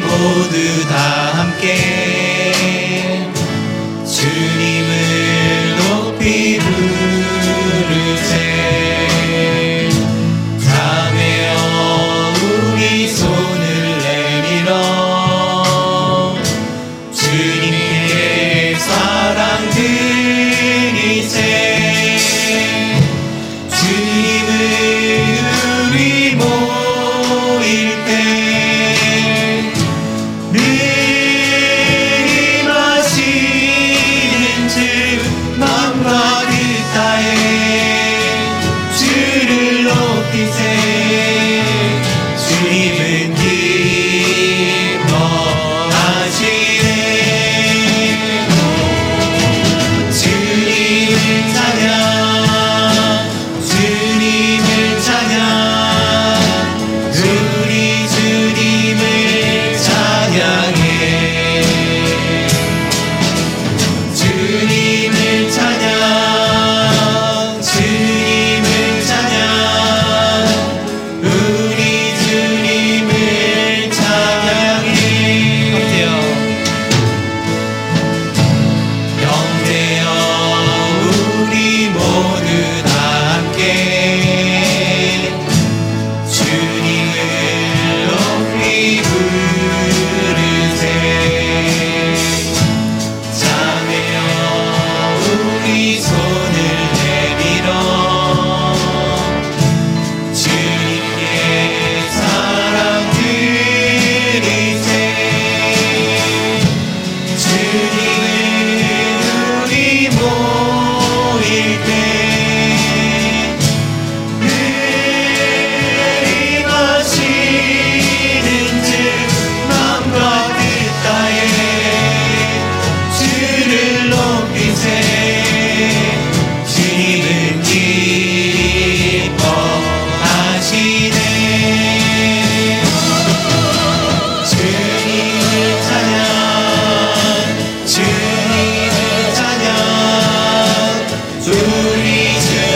모두 다 함께 Ite He's